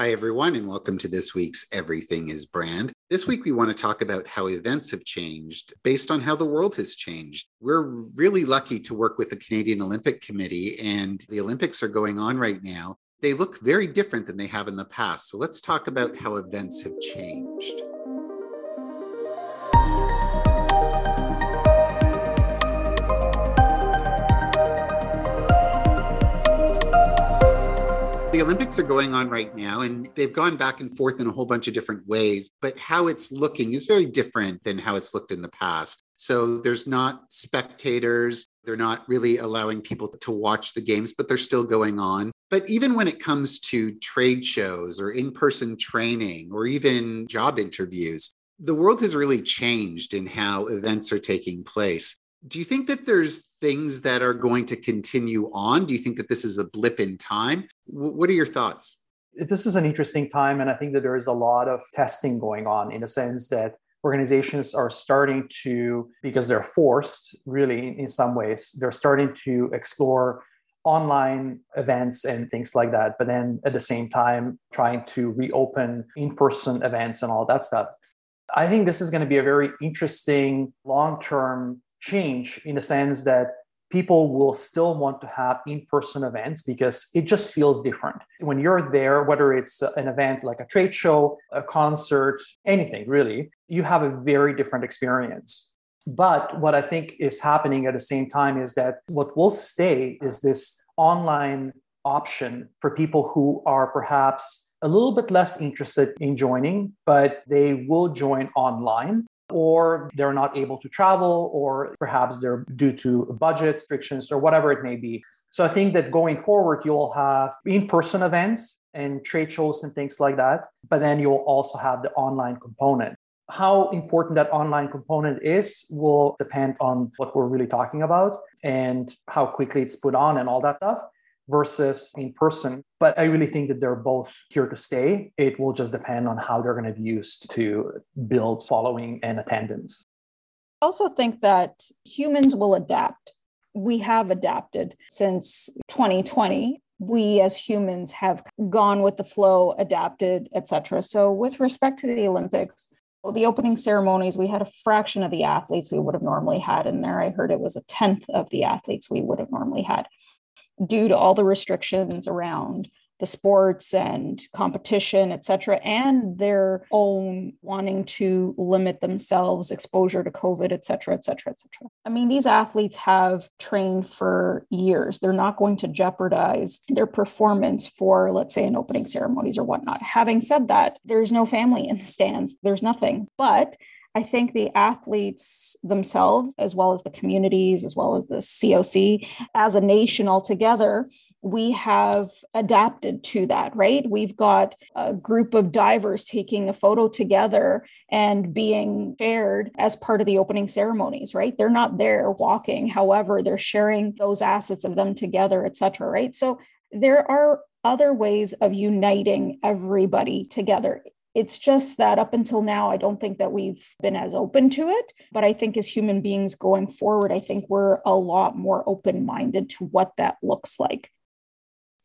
Hi, everyone, and welcome to this week's Everything is Brand. This week, we want to talk about how events have changed based on how the world has changed. We're really lucky to work with the Canadian Olympic Committee, and the Olympics are going on right now. They look very different than they have in the past. So let's talk about how events have changed. The Olympics are going on right now, and they've gone back and forth in a whole bunch of different ways, but how it's looking is very different than how it's looked in the past. So there's not spectators, they're not really allowing people to watch the games, but they're still going on. But even when it comes to trade shows or in person training or even job interviews, the world has really changed in how events are taking place. Do you think that there's things that are going to continue on? Do you think that this is a blip in time? W- what are your thoughts? This is an interesting time. And I think that there is a lot of testing going on in a sense that organizations are starting to, because they're forced, really, in some ways, they're starting to explore online events and things like that. But then at the same time, trying to reopen in person events and all that stuff. I think this is going to be a very interesting long term change in the sense that people will still want to have in-person events because it just feels different. When you're there whether it's an event like a trade show a concert anything really you have a very different experience. But what i think is happening at the same time is that what will stay is this online option for people who are perhaps a little bit less interested in joining but they will join online or they're not able to travel, or perhaps they're due to budget restrictions or whatever it may be. So I think that going forward, you'll have in person events and trade shows and things like that, but then you'll also have the online component. How important that online component is will depend on what we're really talking about and how quickly it's put on and all that stuff versus in person. But I really think that they're both here to stay. It will just depend on how they're going to be used to build following and attendance. I also think that humans will adapt. We have adapted since 2020 we as humans have gone with the flow adapted etc so with respect to the olympics the opening ceremonies, we had a fraction of the athletes we would have normally had in there. I heard it was a tenth of the athletes we would have normally had due to all the restrictions around the sports and competition, et cetera, and their own wanting to limit themselves, exposure to COVID, et cetera, et cetera, et cetera. I mean, these athletes have trained for years. They're not going to jeopardize their performance for, let's say, an opening ceremonies or whatnot. Having said that, there's no family in the stands, there's nothing. But I think the athletes themselves, as well as the communities, as well as the COC, as a nation altogether, we have adapted to that, right? We've got a group of divers taking a photo together and being shared as part of the opening ceremonies, right? They're not there walking. However, they're sharing those assets of them together, et cetera, right? So there are other ways of uniting everybody together it's just that up until now, I don't think that we've been as open to it. But I think as human beings going forward, I think we're a lot more open minded to what that looks like.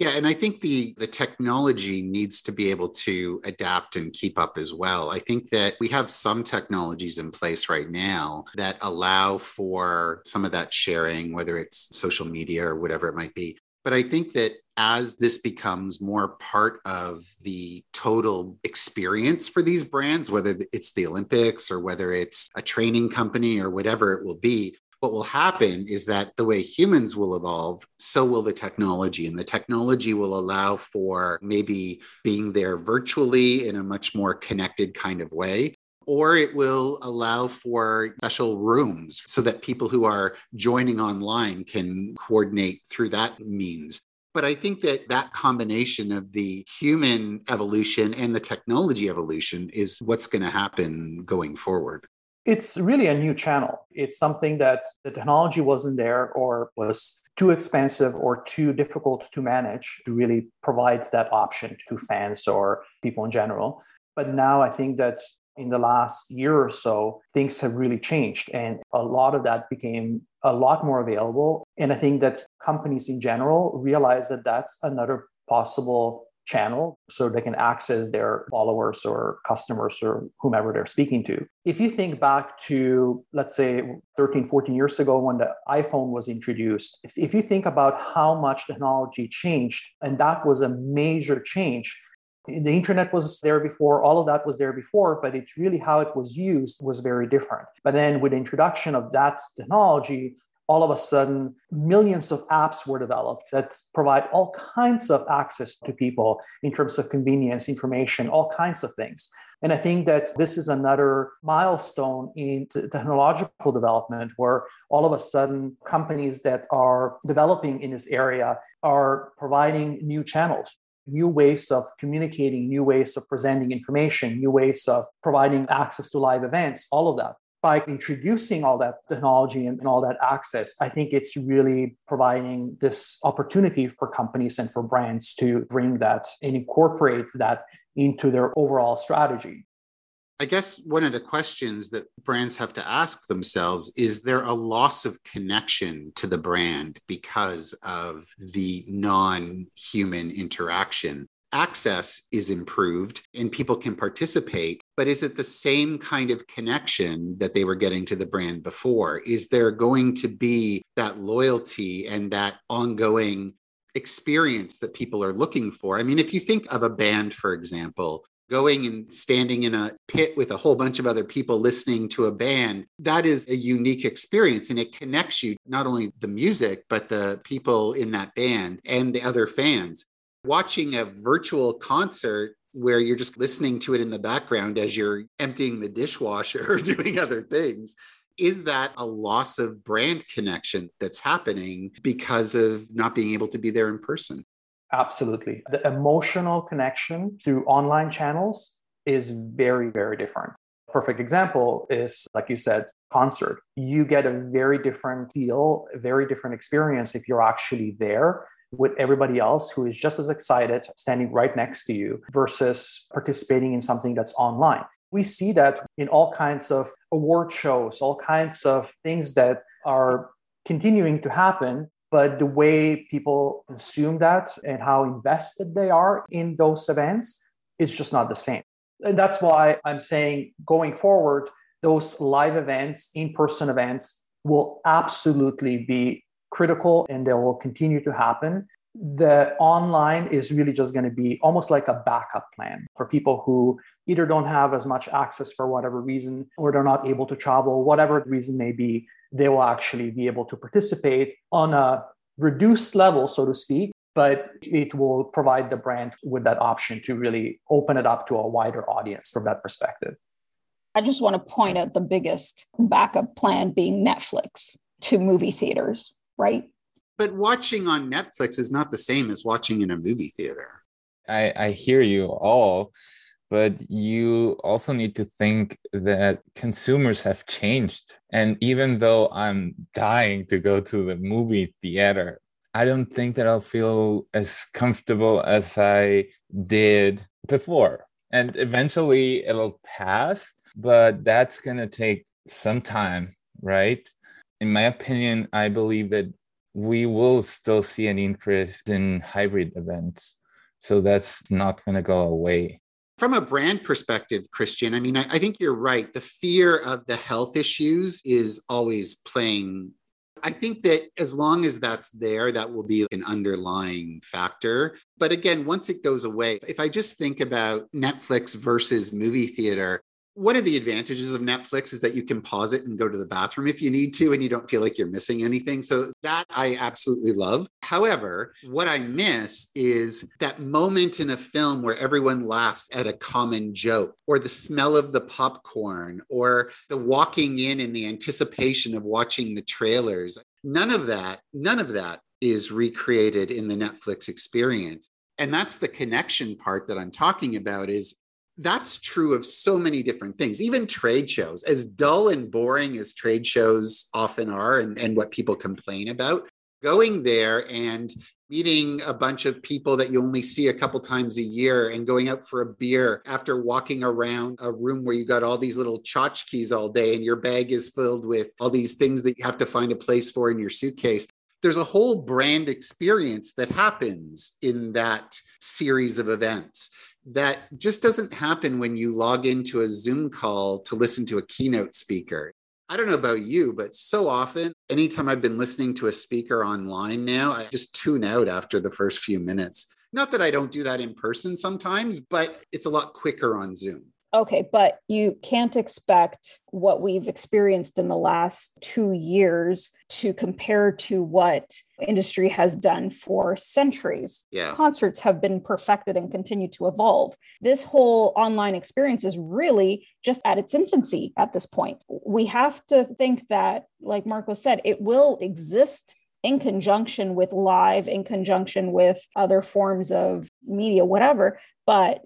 Yeah, and I think the the technology needs to be able to adapt and keep up as well. I think that we have some technologies in place right now that allow for some of that sharing, whether it's social media or whatever it might be. But I think that as this becomes more part of the total experience for these brands, whether it's the Olympics or whether it's a training company or whatever it will be, what will happen is that the way humans will evolve, so will the technology. And the technology will allow for maybe being there virtually in a much more connected kind of way or it will allow for special rooms so that people who are joining online can coordinate through that means. But I think that that combination of the human evolution and the technology evolution is what's going to happen going forward. It's really a new channel. It's something that the technology wasn't there or was too expensive or too difficult to manage to really provide that option to fans or people in general. But now I think that in the last year or so, things have really changed. And a lot of that became a lot more available. And I think that companies in general realize that that's another possible channel so they can access their followers or customers or whomever they're speaking to. If you think back to, let's say, 13, 14 years ago when the iPhone was introduced, if, if you think about how much technology changed, and that was a major change, the internet was there before all of that was there before but it's really how it was used was very different. But then with the introduction of that technology all of a sudden millions of apps were developed that provide all kinds of access to people in terms of convenience information all kinds of things. And i think that this is another milestone in technological development where all of a sudden companies that are developing in this area are providing new channels new ways of communicating, new ways of presenting information, new ways of providing access to live events, all of that. By introducing all that technology and, and all that access, I think it's really providing this opportunity for companies and for brands to bring that and incorporate that into their overall strategy. I guess one of the questions that brands have to ask themselves is there a loss of connection to the brand because of the non human interaction? Access is improved and people can participate, but is it the same kind of connection that they were getting to the brand before? Is there going to be that loyalty and that ongoing experience that people are looking for? I mean, if you think of a band, for example, going and standing in a pit with a whole bunch of other people listening to a band, that is a unique experience. And it connects you, not only the music, but the people in that band and the other fans. Watching a virtual concert where you're just listening to it in the background as you're emptying the dishwasher or doing other things. Is that a loss of brand connection that's happening because of not being able to be there in person? Absolutely. The emotional connection through online channels is very, very different. Perfect example is, like you said, concert. You get a very different feel, a very different experience if you're actually there with everybody else who is just as excited standing right next to you versus participating in something that's online. We see that in all kinds of award shows, all kinds of things that are continuing to happen but the way people consume that and how invested they are in those events is just not the same. And that's why I'm saying going forward, those live events, in person events, will absolutely be critical and they will continue to happen. The online is really just going to be almost like a backup plan for people who either don't have as much access for whatever reason or they're not able to travel, whatever the reason may be they will actually be able to participate on a reduced level, so to speak, but it will provide the brand with that option to really open it up to a wider audience from that perspective. I just want to point out the biggest backup plan being Netflix to movie theaters, right? But watching on Netflix is not the same as watching in a movie theater. I, I hear you all but you also need to think that consumers have changed. And even though I'm dying to go to the movie theater, I don't think that I'll feel as comfortable as I did before. And eventually it'll pass, but that's going to take some time, right? In my opinion, I believe that we will still see an increase in hybrid events. So that's not going to go away. From a brand perspective, Christian, I mean, I, I, think you're right. The fear of the health issues is always playing. I think that as long as that's there, that will be an underlying factor. But again, once it goes away, if I just think about Netflix versus movie theater, one of the advantages of Netflix is that you can pause it and go to the bathroom if you need to, and you don't feel like you're missing anything. So that I absolutely love. However, what I miss is that moment in a film where everyone laughs at a common joke, or the smell of the popcorn, or the walking in and the anticipation of watching the trailers. None of that, none of that is recreated in the Netflix experience. And that's the connection part that I'm talking about is that's true of so many different things, even trade shows, as dull and boring as trade shows often are, and, and what people complain about. Going there and meeting a bunch of people that you only see a couple times a year and going out for a beer after walking around a room where you got all these little tchotchkes all day and your bag is filled with all these things that you have to find a place for in your suitcase there's a whole brand experience that happens in that series of events that just doesn't happen when you log into a Zoom call to listen to a keynote speaker. I don't know about you, but so often, anytime I've been listening to a speaker online now, I just tune out after the first few minutes. Not that I don't do that in person sometimes, but it's a lot quicker on Zoom. Okay, but you can't expect what we've experienced in the last two years to compare to what industry has done for centuries. Yeah. Concerts have been perfected and continue to evolve. This whole online experience is really just at its infancy at this point. We have to think that, like Marco said, it will exist in conjunction with live, in conjunction with other forms of media, whatever, but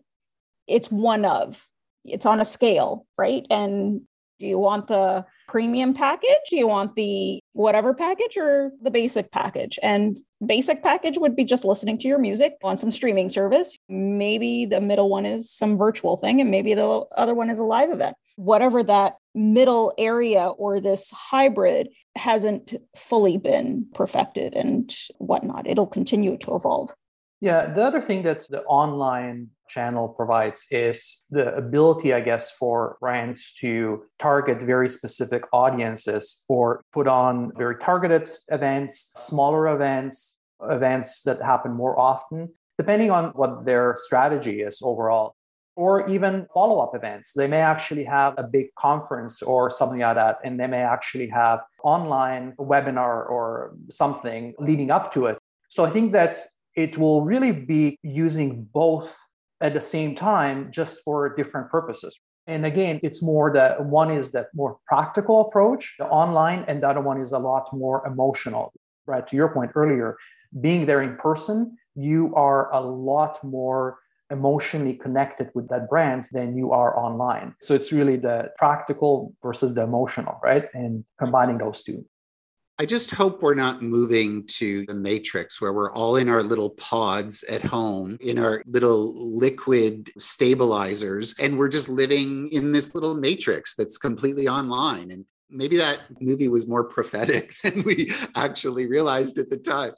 it's one of it's on a scale, right? And do you want the premium package? Do you want the whatever package or the basic package? And basic package would be just listening to your music on some streaming service. Maybe the middle one is some virtual thing, and maybe the other one is a live event. Whatever that middle area or this hybrid hasn't fully been perfected and whatnot. It'll continue to evolve. Yeah, the other thing that the online channel provides is the ability, I guess, for brands to target very specific audiences or put on very targeted events, smaller events, events that happen more often, depending on what their strategy is overall. Or even follow up events. They may actually have a big conference or something like that, and they may actually have online webinar or something leading up to it. So I think that it will really be using both at the same time just for different purposes. And again it's more that one is that more practical approach the online and the other one is a lot more emotional right? To your point earlier being there in person you are a lot more emotionally connected with that brand than you are online. So it's really the practical versus the emotional right? And combining those two I just hope we're not moving to the matrix where we're all in our little pods at home, in our little liquid stabilizers, and we're just living in this little matrix that's completely online. And maybe that movie was more prophetic than we actually realized at the time.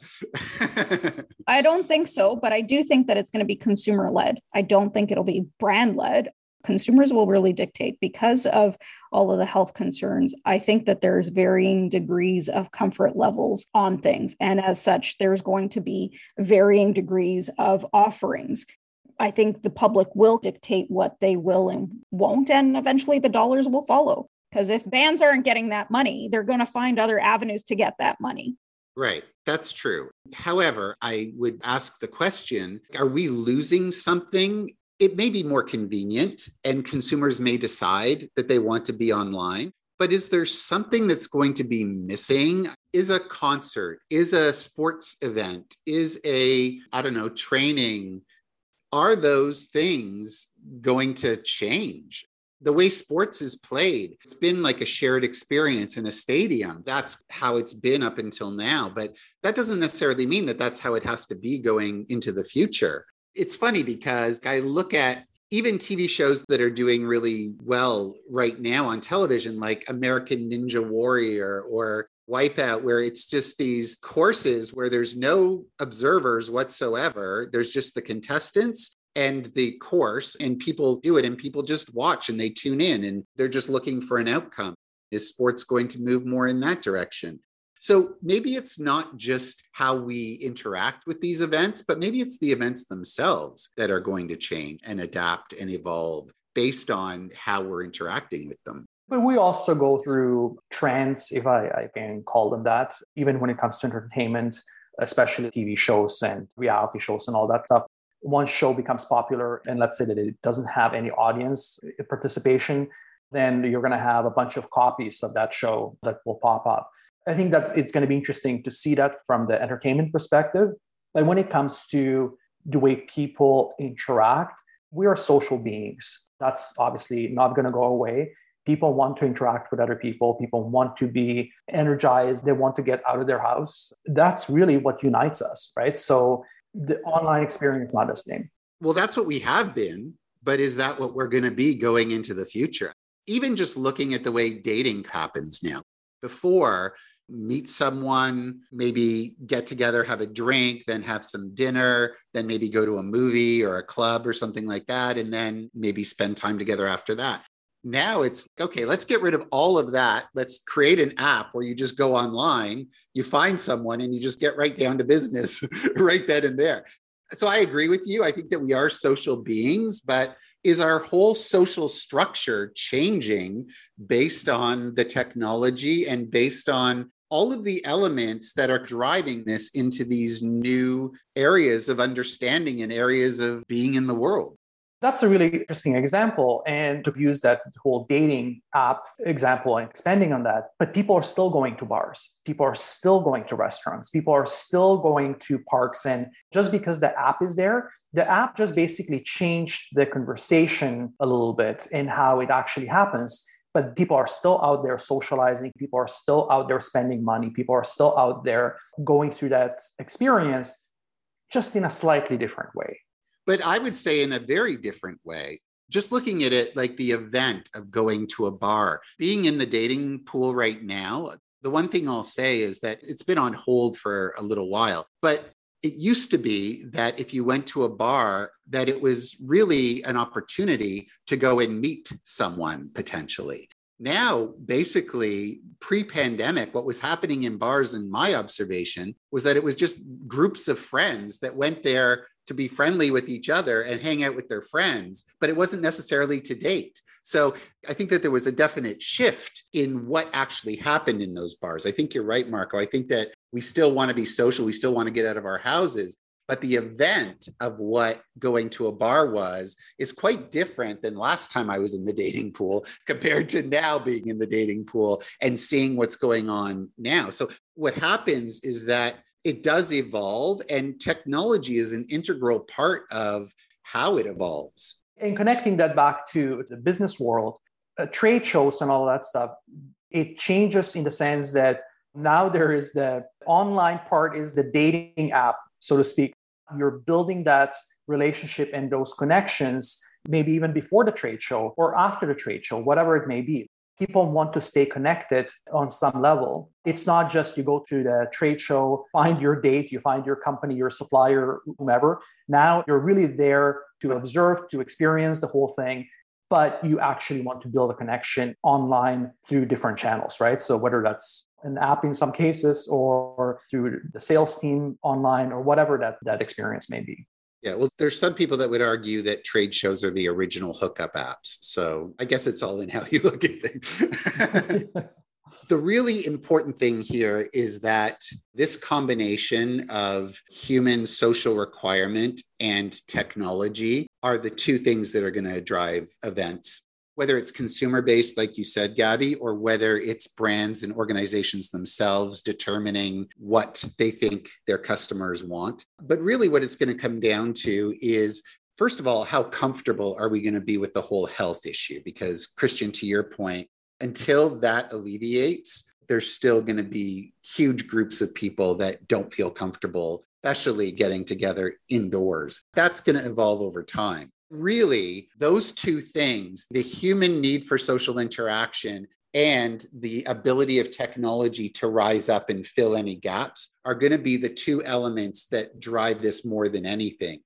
I don't think so, but I do think that it's going to be consumer led. I don't think it'll be brand led consumers will really dictate because of all of the health concerns. I think that there's varying degrees of comfort levels on things. And as such, there's going to be varying degrees of offerings. I think the public will dictate what they will and won't, and eventually the dollars will follow. Because if bands aren't getting that money, they're going to find other avenues to get that money. Right. That's true. However, I would ask the question are we losing something it may be more convenient and consumers may decide that they want to be online. But is there something that's going to be missing? Is a concert, is a sports event, is a, I don't know, training? Are those things going to change? the way sports is played, it's been like a shared experience in a stadium. That's how it's been up until now. But that doesn't necessarily mean that that's how it has to be going into the future. It's funny because I look at even TV shows that are doing really well right now on television, like American Ninja Warrior or Wipeout, where it's just these courses where there's no observers whatsoever. There's just the contestants and the course, and people do it, and people just watch and they tune in and they're just looking for an outcome. Is sports going to move more in that direction? So maybe it's not just how we interact with these events, but maybe it's the events themselves that are going to change and adapt and evolve based on how we're interacting with them. But we also go through trends, if I, I can call them that, even when it comes to entertainment, especially TV shows and reality shows and all that stuff. One show becomes popular, and let's say that it doesn't have any audience uh, participation, then you're going to have a bunch of copies of that show that will pop up. I think that it's going to be interesting to see that from the entertainment perspective. But when it comes to the way people interact, we are social beings. That's obviously not going to go away. People want to interact with other people. People want to be energized. They want to get out of their house. That's really what unites us, right? So the online experience not the same. Well, that's what we have been. But is that what we're going to be going into the future? Even just looking at the way dating happens now, before meet someone, maybe get together, have a drink, then have some dinner, then maybe go to a movie or a club or something like that, and then maybe spend time together after that. Now it's okay, let's get rid of all of that. Let's create an app where you just go online, you find someone, and you just get right down to business right then and there. So I agree with you. I think that we are social beings, but is our whole social structure changing based on the technology and based on all of the elements that are driving this into these new areas of understanding and areas of being in the world. That's a really interesting example. And to use that whole dating app example and expanding on that, but people are still going to bars. People are still going to restaurants. People are still going to parks. And just because the app is there, the app just basically changed the conversation a little bit in how it actually happens but people are still out there socializing people are still out there spending money people are still out there going through that experience just in a slightly different way but i would say in a very different way just looking at it like the event of going to a bar being in the dating pool right now the one thing I'll say is that it's been on hold for a little while, but it used to be that if you went to a bar that it was really an opportunity to go and meet someone potentially. Now basically pre-pandemic what was happening in bars in my observation was that it was just groups of friends that went there to be friendly with each other and hang out with their friends but it wasn't necessarily to date. So i think that there was a definite shift in what actually happened in those bars. I think you're right marco. I think that we still want to be social. We still want to get out of our houses but the event of what going to a bar was is quite different than last time I was in the dating pool compared to now being in the dating pool and seeing what's going on now. So, what happens is that it does evolve, and technology is an integral part of how it evolves. And connecting that back to the business world, uh, trade shows and all that stuff, it changes in the sense that now there is the online part is the dating app so to speak you're building that relationship and those connections, maybe even before the trade show or after the trade show, whatever it may be. People want to stay connected on some level. It's not just you go to the trade show, find your date, you find your company, your supplier, whomever. Now you're really there to observe, to experience the whole thing but you actually want to build a connection online through different channels, right? So whether that's an app in some cases or through the sales team online or whatever that, that experience may be. Yeah, well, there's some people that would argue that trade shows are the original hookup apps. So I guess it's all in how you look at things. the really important thing here is that this combination of human social requirement and technology are the two things that are going to drive events whether it's consumer based, like you said, Gabby, or whether it's brands and organizations themselves determining what they think their customers want. But really, what it's going to come down to is first of all, how comfortable are we going to be with the whole health issue? Because, Christian, to your point, until that alleviates, there's still going to be huge groups of people that don't feel comfortable, especially getting together indoors. That's going to evolve over time. Really, those two things the human need for social interaction and the ability of technology to rise up and fill any gaps are going to be the two elements that drive this more than anything.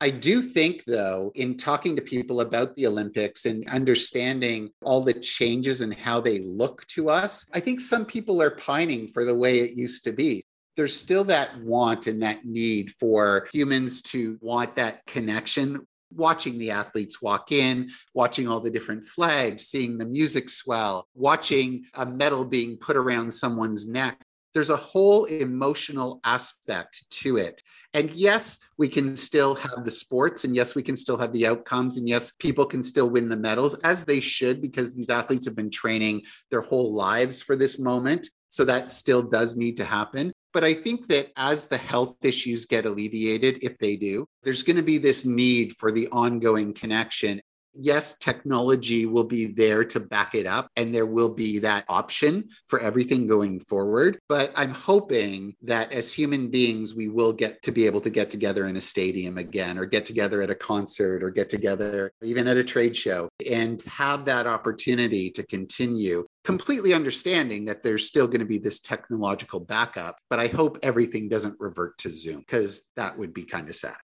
I do think, though, in talking to people about the Olympics and understanding all the changes and how they look to us, I think some people are pining for the way it used to be. There's still that want and that need for humans to want that connection. Watching the athletes walk in, watching all the different flags, seeing the music swell, watching a medal being put around someone's neck there's a whole emotional aspect to it. And yes, we can still have the sports, and yes, we can still have the outcomes, and yes, people can still win the medals as they should because these athletes have been training their whole lives for this moment. So that still does need to happen. But I think that as the health issues get alleviated, if they do, there's going to be this need for the ongoing connection yes, technology will be there to back it up and there will be that option for everything going forward. But I'm hoping that as human beings, we will get to be able to get together in a stadium again or get together at a concert or get together even at a trade show and have that opportunity to continue completely understanding that there's still going to be this technological backup. But I hope everything doesn't revert to Zoom because that would be kind of sad.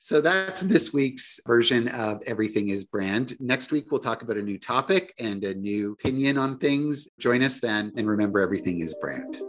So that's this week's version of Everything is Brand. Next week, we'll talk about a new topic and a new opinion on things. Join us then, and remember, everything is brand.